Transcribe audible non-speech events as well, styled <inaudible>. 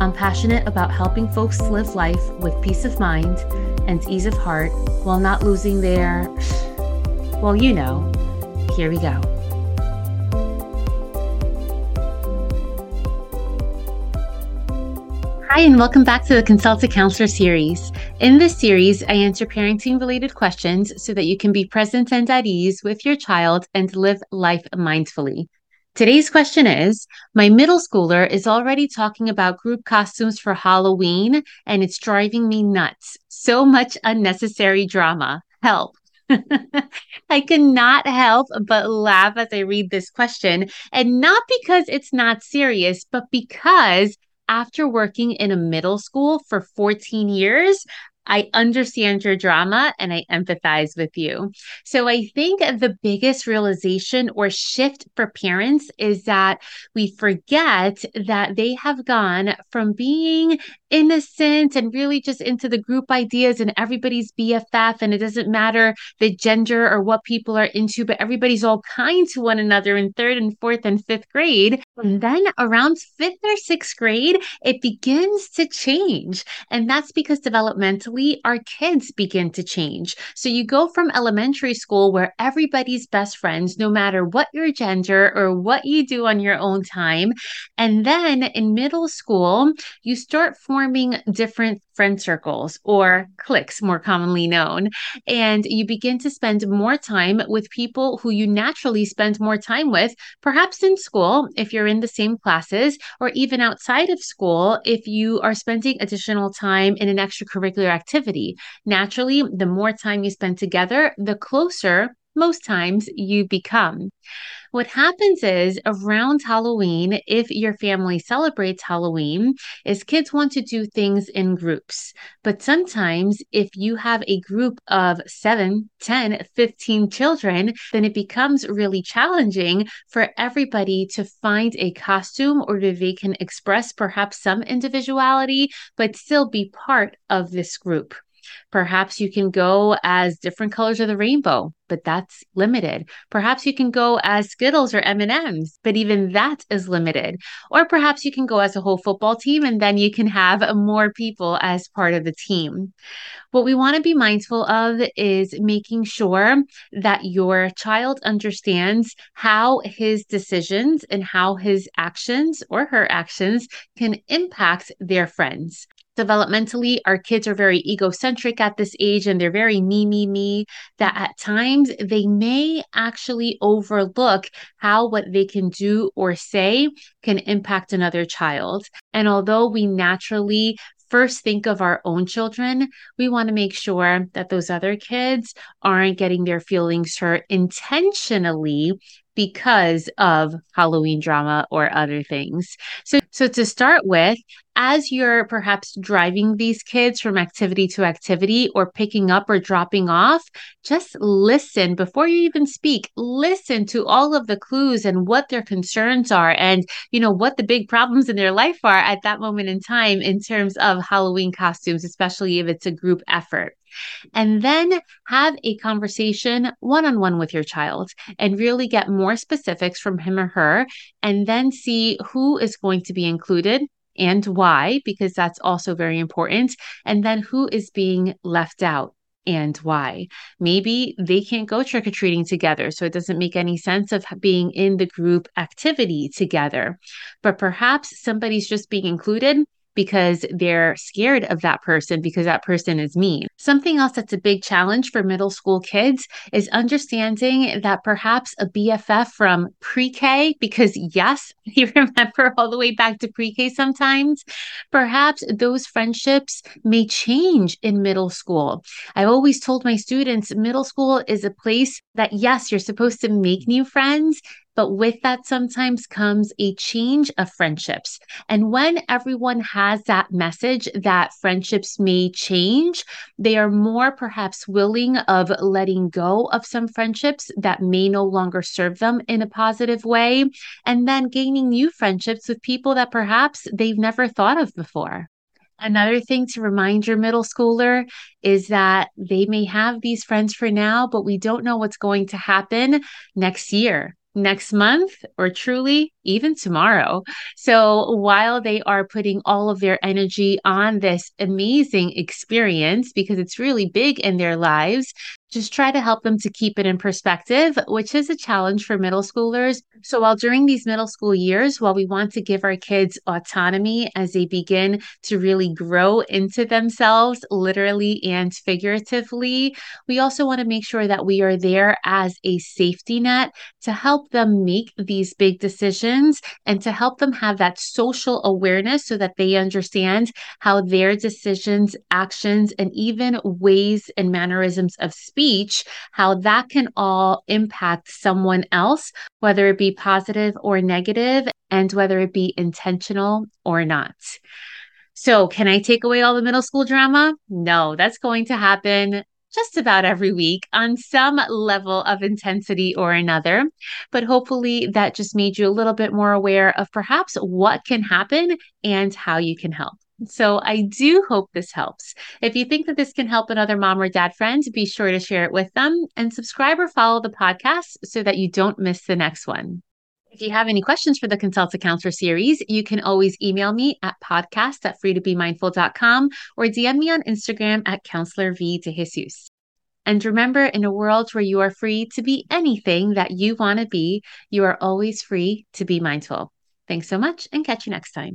I'm passionate about helping folks live life with peace of mind and ease of heart while not losing their, well, you know. Here we go. Hi, and welcome back to the Consult a Counselor series. In this series, I answer parenting related questions so that you can be present and at ease with your child and live life mindfully. Today's question is My middle schooler is already talking about group costumes for Halloween, and it's driving me nuts. So much unnecessary drama. Help. <laughs> I cannot help but laugh as I read this question, and not because it's not serious, but because after working in a middle school for 14 years, I understand your drama and I empathize with you. So I think the biggest realization or shift for parents is that we forget that they have gone from being innocent and really just into the group ideas and everybody's BFF and it doesn't matter the gender or what people are into, but everybody's all kind to one another in third and fourth and fifth grade. And then around fifth or sixth grade, it begins to change. And that's because developmentally, our kids begin to change. So you go from elementary school where everybody's best friends, no matter what your gender or what you do on your own time. And then in middle school, you start forming different friend circles or cliques, more commonly known. And you begin to spend more time with people who you naturally spend more time with, perhaps in school, if you're in the same classes, or even outside of school, if you are spending additional time in an extracurricular activity. Naturally, the more time you spend together, the closer most times you become. What happens is around Halloween, if your family celebrates Halloween, is kids want to do things in groups. But sometimes if you have a group of 7, 10, 15 children, then it becomes really challenging for everybody to find a costume or that they can express perhaps some individuality, but still be part of this group. Perhaps you can go as different colors of the rainbow, but that's limited. Perhaps you can go as Skittles or M&Ms, but even that is limited. Or perhaps you can go as a whole football team and then you can have more people as part of the team. What we want to be mindful of is making sure that your child understands how his decisions and how his actions or her actions can impact their friends developmentally, our kids are very egocentric at this age and they're very me, me, me, that at times they may actually overlook how what they can do or say can impact another child. And although we naturally first think of our own children, we want to make sure that those other kids aren't getting their feelings hurt intentionally because of Halloween drama or other things. So so to start with, as you're perhaps driving these kids from activity to activity or picking up or dropping off, just listen before you even speak. Listen to all of the clues and what their concerns are and, you know, what the big problems in their life are at that moment in time in terms of Halloween costumes, especially if it's a group effort. And then have a conversation one on one with your child and really get more specifics from him or her, and then see who is going to be included and why, because that's also very important. And then who is being left out and why. Maybe they can't go trick or treating together, so it doesn't make any sense of being in the group activity together. But perhaps somebody's just being included because they're scared of that person because that person is mean. Something else that's a big challenge for middle school kids is understanding that perhaps a BFF from pre K, because yes, <laughs> you remember all the way back to pre K sometimes, perhaps those friendships may change in middle school. I've always told my students middle school is a place that, yes, you're supposed to make new friends, But with that, sometimes comes a change of friendships. And when everyone has that message that friendships may change, they are more perhaps willing of letting go of some friendships that may no longer serve them in a positive way, and then gaining new friendships with people that perhaps they've never thought of before. Another thing to remind your middle schooler is that they may have these friends for now, but we don't know what's going to happen next year next month or truly even tomorrow. So while they are putting all of their energy on this amazing experience, because it's really big in their lives, just try to help them to keep it in perspective, which is a challenge for middle schoolers. So, while during these middle school years, while we want to give our kids autonomy as they begin to really grow into themselves, literally and figuratively, we also want to make sure that we are there as a safety net to help them make these big decisions and to help them have that social awareness so that they understand how their decisions, actions, and even ways and mannerisms of speech speech, how that can all impact someone else, whether it be positive or negative, and whether it be intentional or not. So, can I take away all the middle school drama? No, that's going to happen just about every week on some level of intensity or another. But hopefully, that just made you a little bit more aware of perhaps what can happen and how you can help. So I do hope this helps. If you think that this can help another mom or dad friend, be sure to share it with them and subscribe or follow the podcast so that you don't miss the next one. If you have any questions for the Consult a Counselor series, you can always email me at podcast at freetobemindful.com or DM me on Instagram at counselor V de Jesus. And remember, in a world where you are free to be anything that you want to be, you are always free to be mindful. Thanks so much and catch you next time.